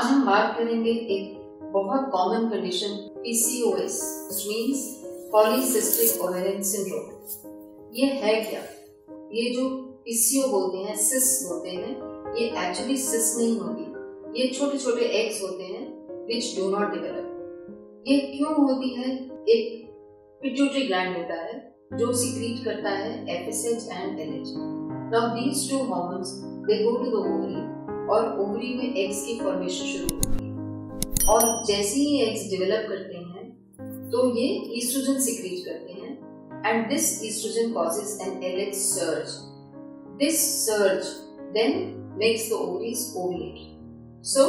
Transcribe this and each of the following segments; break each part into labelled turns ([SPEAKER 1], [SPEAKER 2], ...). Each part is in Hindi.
[SPEAKER 1] आज हम बात करेंगे एक बहुत common condition PCOS means polycystic ovarian syndrome ये है क्या? ये जो पीसीओ बोलते हैं सिस बोलते हैं, ये एक्चुअली सिस नहीं होती ये छोटे छोटे एग्स होते हैं विच डू नॉट डेवलप ये क्यों होती है? एक पिट्यूटरी ग्लैंड होता है, जो सिक्रीट करता है FSH and LH now these two hormones they go to the ovary और ओवरी में एग्स की फॉर्मेशन शुरू होती है। और जैसे ही एग्स डेवलप करते हैं तो ये ईस्ट्रोजन सिक्रीट करते हैं and this estrogen causes an LH surge this surge then makes the ovaries ovulate so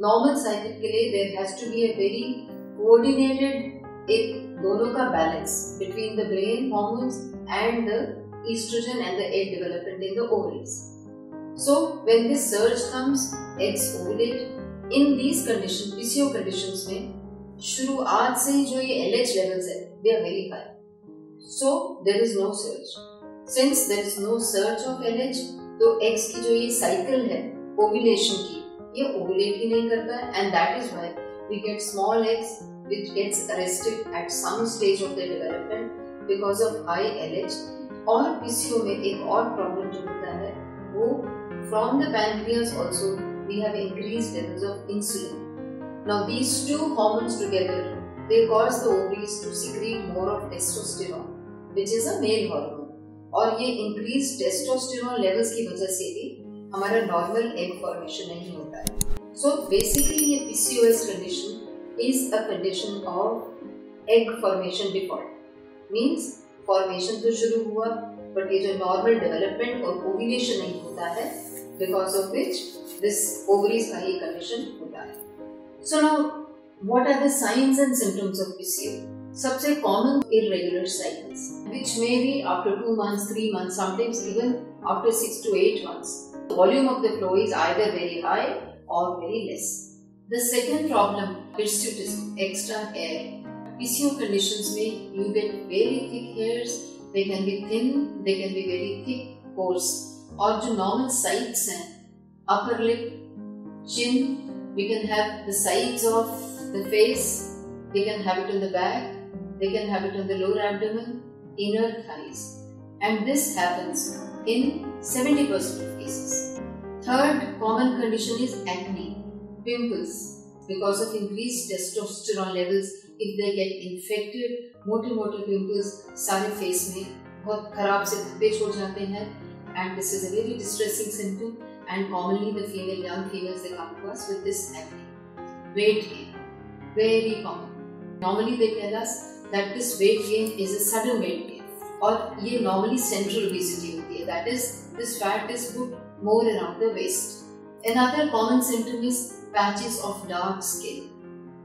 [SPEAKER 1] normal cycle के लिए there has to be a very coordinated एक दोनों का balance between the brain hormones and the estrogen and the egg development in the ovaries. So when this surge comes, eggs ovulate. In these conditions, PCO conditions में शुरुआत से ही जो ये LH levels है, they are very high. So there is no surge. Since there is no surge of LH, तो eggs की जो ये cycle है ovulation की, ये ovulate ही नहीं करता है and that is why we get small eggs which gets arrested at some stage of their development because of high LH. और PCO में एक और प्रॉब्लम जो होता है वो From the pancreas also, we have increased levels of insulin. Now these two hormones together, they cause the ovaries to secrete more of testosterone, which is a male hormone. और ये इंक्रीज टेस्टोस्टेरोन लेवल्स की वजह से भी हमारा नॉर्मल एग फॉर्मेशन नहीं होता है सो बेसिकली ये PCOS condition is a condition of egg formation default means formation तो शुरू हुआ बट ये जो नॉर्मल डेवलपमेंट और ओविनेशन नहीं होता है because of which this ovaries का ये condition होता है. So now what are the signs and symptoms of PCO? सबसे common irregular cycles which may be after two months, three months, sometimes even after six to eight months. The volume of the flow is either very high or very less. The second problem hirsutism, extra hair. PCO conditions में you get very thick hairs. They can be thin, they can be very thick, coarse. और जो नॉर्मल साइड्स हैं upper lip chin we can have the sides of the face they can have it in the back they can have it in the lower abdomen inner thighs and this happens in 70% of cases third common condition is acne pimples because of increased testosterone levels, if they get infected मोटे मोटे पिंपल्स सारे फेस में बहुत खराब से धब्बे छोड़ जाते हैं। and this is a very distressing symptom and commonly the female young females they come to us with this acne weight gain very common normally they tell us that this weight gain is a sudden weight gain और ये normally central obesity होती है that is this fat is put more around the waist another common symptom is patches of dark skin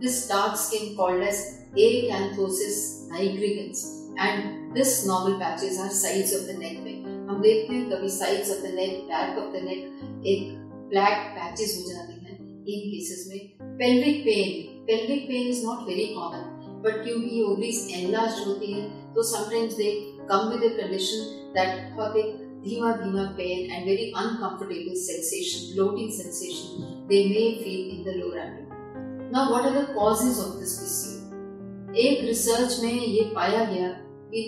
[SPEAKER 1] this dark skin called as acanthosis nigricans and this normal patches are sides of the neck हम देखते हैं, कभी sides of the neck back of the neck एक ब्लैक पैचेस हो जाते हैं इन केसेस में। Pelvic pain pelvic pain is not very common but क्योंकि ओवरीज एनलार्ज होती है तो sometimes they come with a condition that बहुत एक धीमा धीमा pain and very uncomfortable sensation bloating sensation they may feel in the lower abdomen now what are the causes of this PCO एक रिसर्च में ये पाया गया कि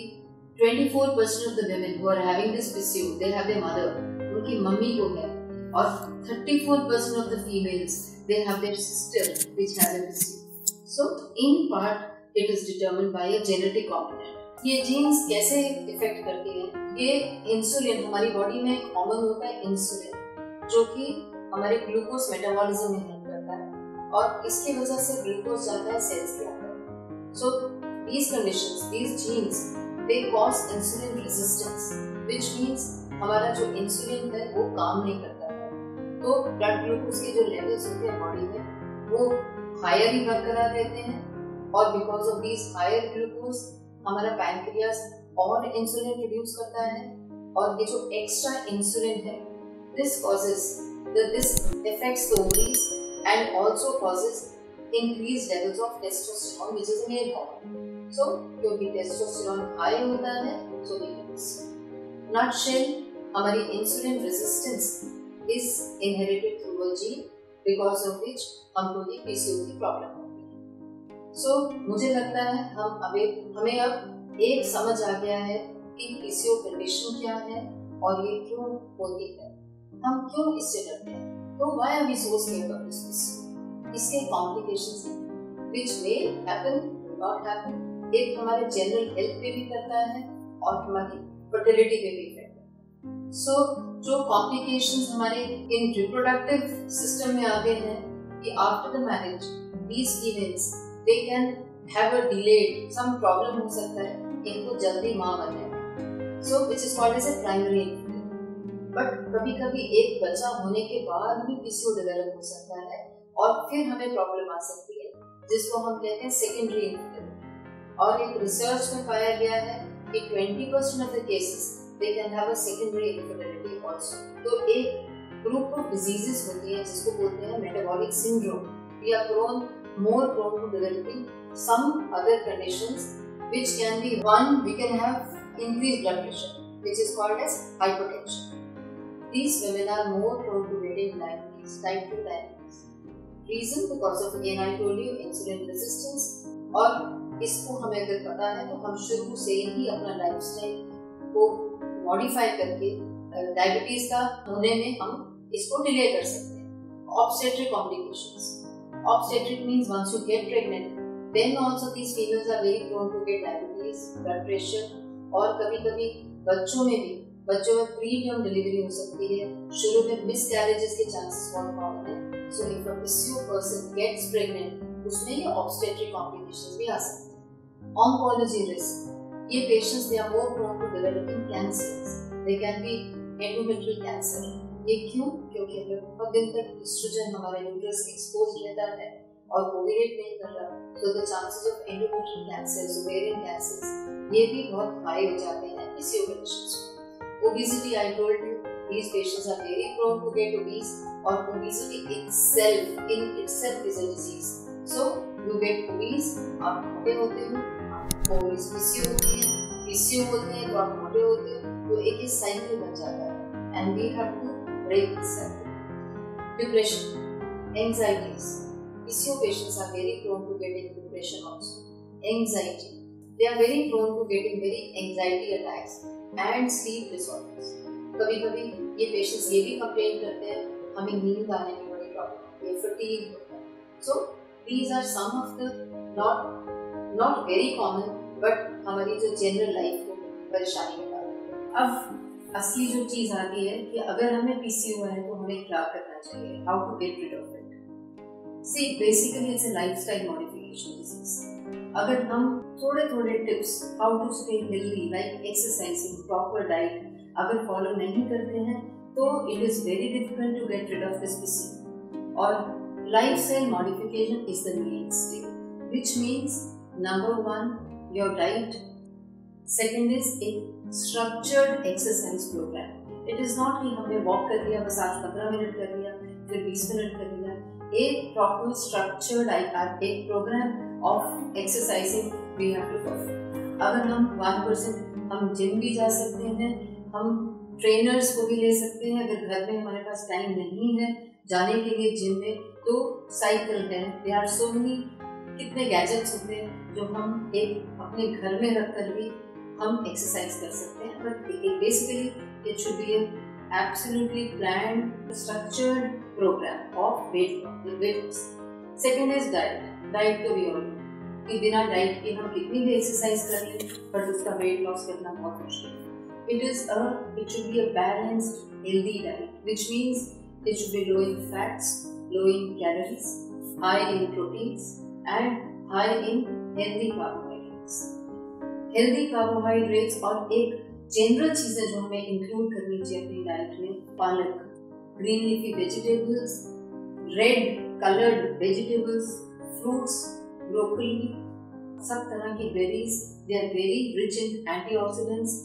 [SPEAKER 1] 24% of the women who are having this PCO, they have their mother, उनकी मम्मी को है और 34% of the females, they have their sister which has a PCO. So in part, it is determined by a genetic component. ये जीन्स कैसे इफ़ेक्ट करती हैं ये इंसुलिन हमारी बॉडी में कॉमन होता है इंसुलिन जो कि हमारे ग्लूकोज मेटाबॉलिज्म में हेल्प करता है और इसकी वजह से ग्लूकोज जाता है सेल्स के अंदर सो these conditions these genes they cause insulin resistance, which means हमारा जो इंसुलिन है, वो काम नहीं करता है। तो ब्लड ग्लूकोज के जो लेवल्स होते हैं बॉडी में, वो हायर ही बरकरार रहते हैं और because of these higher glucose हमारा पैंक्रियास और इंसुलिन प्रोड्यूस करता है और ये जो एक्स्ट्रा इंसुलिन है this causes this affects the ovaries and also causes increased levels of testosterone which is a male hormone so क्योंकि टेस्टोस्टेरोन हाई होता है सो वी नट शेल हमारी insulin resistance is inherited through a gene because of which हमको ये पीसीओ की प्रॉब्लम होती है. So, मुझे लगता है हम अभी हमें अब एक समझ आ गया है कि पीसीओ कंडीशन क्या है और ये क्यों होती है. हम क्यों इससे डरते हैं? तो why are we so scared of this इसके कॉम्प्लिकेशंस हैं। Which may happen not happen एक हमारे जनरल हेल्थ पे भी करता है और हमारी फर्टिलिटी पे भी इफ़ेक्ट सो जो कॉम्प्लिकेशंस हमारे इन रिप्रोडक्टिव सिस्टम में आ गए हैं कि after the marriage these events they can have a delayed some problem हो सकता है, इनको जल्दी माँ बन जाए। So which is called as a primary but कभी कभी एक बच्चा होने के बाद भी पीसीओ डेवलप हो सकता है और फिर हमें प्रॉब्लम आ सकती है, जिसको हम कहते हैं सेकेंडरी और एक रिसर्च में पाया गया है कि 20% of the cases they can have a secondary infertility also तो एक ग्रुप ऑफ़ डिजीजेस होती है, जिसको बोलते हैं metabolic syndrome we prone more prone to developing some other conditions which can be one we can have increase blood pressure which is called as hypertension this women are more prone to getting diabetes type 2 diabetes reason because of again I told you insulin resistance और इसको हमें अगर पता है तो हम शुरू से ही अपना लाइफस्टाइल को मॉडिफाई करके डायबिटीज़ का होने में हम इसको डिले कर सकते हैं। Obstetric complications obstetric means once you get pregnant then also these females are very prone to get diabetes blood pressure और कभी-कभी बच्चों में भी, बच्चों में प्री टर्म डिलीवरी हो सकती है। शुरू में मिस कैरेजेस के चांसेस बहुत कम है। So if a PCO person gets pregnant उसमें ये ऑब्स्टेट्रिक कॉम्प्लिकेशंस भी आ सकते हैं। ऑन्कोलॉजी रिस्क ये patients they are more prone to developing cancers they can be endometrial cancer ये क्यों? क्योंकि अगर बहुत दिन तक एस्ट्रोजन हमारा यूट्रस एक्सपोज रहता है और ओवुलेट नहीं कर रहा। तो the chances of endometrial cancer ovarian cancer ये भी बहुत हाई हो जाते हैं पीसीओ कंडीशंस में obesity I told you these patients are very prone to get obese. Or obesity itself in itself is a disease so you get obese आप मोटे होते हो और इस पीसीओ होती है पीसीओ होते हैं तो आप मोटे होते हो तो एक ही साइकिल बन जाता है and we have to break this cycle depression anxieties PCO patients are very prone to getting depression also. Anxiety. They are very prone to getting very anxiety attacks and sleep disorders. कभी कभी ये पेशेंट्स ये भी कंप्लेन करते हैं हमें नींद आने की बड़ी प्रॉब्लम फटीग होता है so these are some of the not not very common but हमारी जो जनरल लाइफ को परेशानी में डालती अब, असली जो चीज़ आती है कि अगर हमें पीसीओ है तो हमें क्या करना चाहिए? How to get rid of it see basically it's a lifestyle modification disease अगर हम थोड़े थोड़े tips how to stay healthy like exercising proper diet अगर फॉलो नहीं करते हैं तो it is very difficult to get rid of this PCO और lifestyle modification is the main step which means Number one, your diet. Second is a structured exercise program. It is not कि हमने वॉक कर लिया बस आज पंद्रह मिनट कर लिया फिर बीस मिनट कर लिया एक प्रॉपर स्ट्रक्चर्ड एक programme of exercising we have to follow अगर हम वन परसेंट हम जिम भी जा सकते हैं हम ट्रेनर्स को भी ले सकते हैं। अगर घर में हमारे पास टाइम नहीं है जाने के लिए जिम में तो साइकिल है। दे आर सो मेनी कितने गैजेट्स होते हैं जो हम एक अपने घर में रख कर भी हम एक्सरसाइज कर सकते हैं। But basically it should be absolutely planned structured programme of weight weight second is diet diet तो भी और कि बिना डाइट के हम कितनी भी एक्सरसाइज कर लें बट उसका वेट लॉस करना बहुत मुश्किल है। It is a it should be a balanced healthy diet which means it should be low in fats, low in calories, high in proteins, and high in healthy carbohydrates. Healthy carbohydrates और एक जनरल चीज़ें जो हमें इंक्लूड करनी चाहिए अपनी डाइट में पालक green leafy vegetables red coloured vegetables fruits broccoli सब तरह की berries they are very rich in antioxidants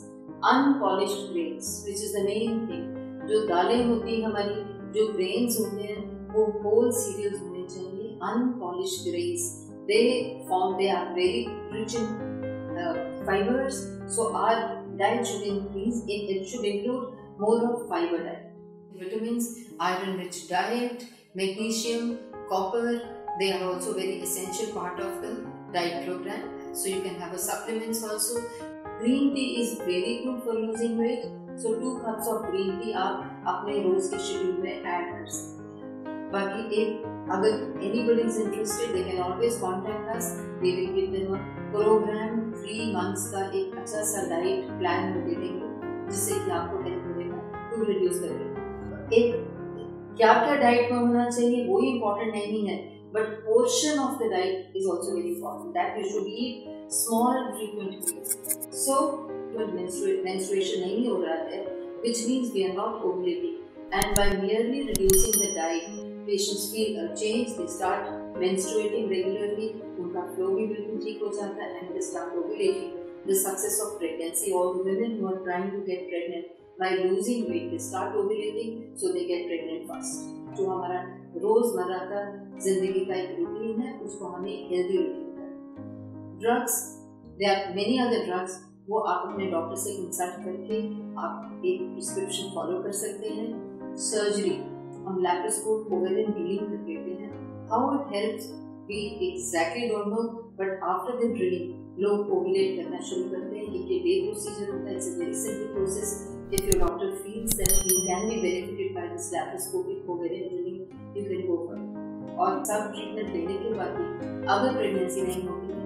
[SPEAKER 1] unpolished grains which is the main thing जो दालें होती हैं हमारी जो ग्रेन्स होते हैं वो होल सीरियल्स होने चाहिए grains. They form, they are very rich in uh, fibers. So our diet should increase, it, it should include more of fiber diet. Vitamins, iron rich diet, magnesium, copper, they are also very essential part of the diet program. So you can have a supplements also. Green tea is very good for losing weight. So, two cups of green tea आप अपने रोज के शेड्यूल में ऐड कर सकते बाकी एक, अगर anybody is interested, they can always contact us. We will give them a program, three months का एक अच्छा सा डाइट प्लान दे देंगे, जिससे कि आपको हेल्प मिलेगा टू रिड्यूस करेगा एक, क्या क्या डाइट में होना चाहिए, वो ही इम्पोर्टेंट नहीं है but portion of the diet is also very important that you should eat small frequent so menstruation नहीं हो रहा है which means we are not ovulating and by merely reducing the diet patients feel a change they start menstruating regularly उनका flow भी बिल्कुल ठीक हो जाता है and they start ovulating the success of pregnancy all the women who are trying to get pregnant by losing weight they start ovulating so they get pregnant fast जो हमारा रोज़मर्रा का ज़िंदगी का एक रूटीन है उसको हमें healthy routine drugs they are many other drugs वो आप अपने डॉक्टर से कंसल्ट करके आप एक प्रिस्क्रिप्शन फॉलो कर सकते हैं। सर्जरी हम लैप्रोस्कोप ओवेरियन ड्रिलिंग कर देते हैं। How it helps we exactly don't know but after the drilling लोग ओवुलेट करना शुरू करते हैं। ये डे प्रोसीजर होता है it's a very simple process if your doctor feels that he can be benefited by this laparoscopic ovarian drilling, you can go for it. और सब ट्रीटमेंट लेने के बाद भी अगर प्रेगनेंसी नहीं होती है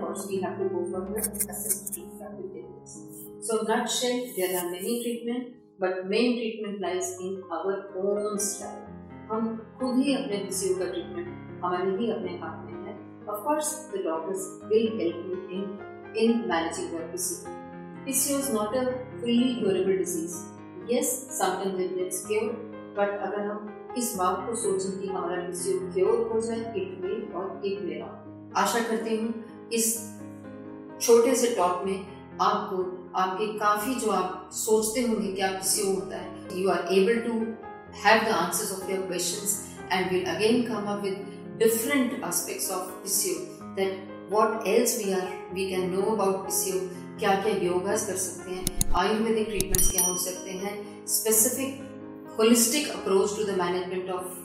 [SPEAKER 1] course we have to go for the assisted treatment So nutshell, there are many treatment, but main treatment lies in our own style. हम खुद ही अपने पीसीओ का ट्रीटमेंट हमारे ही अपने हाथ में है Of course, the doctors will help you in in managing your PCO. PCO is not a fully curable disease. Yes, sometimes it gets cured, but अगर हम इस बात को सोचें कि हमारा PCO क्योर हो जाए इट विल और इट विल आशा करती हूँ इस छोटे से टॉक में आपको आपके काफ़ी जो आप सोचते होंगे कि आप किसी होता है you are able to have the answers of your question and will again come up with different aspects of PCO that what else we are we can know about PCO क्या क्या योगा कर सकते हैं? आयुर्वेदिक ट्रीटमेंट्स क्या हो सकते हैं? Specific holistic approach to the management of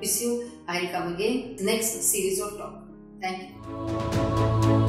[SPEAKER 1] PCO I will come again next series of talk thank you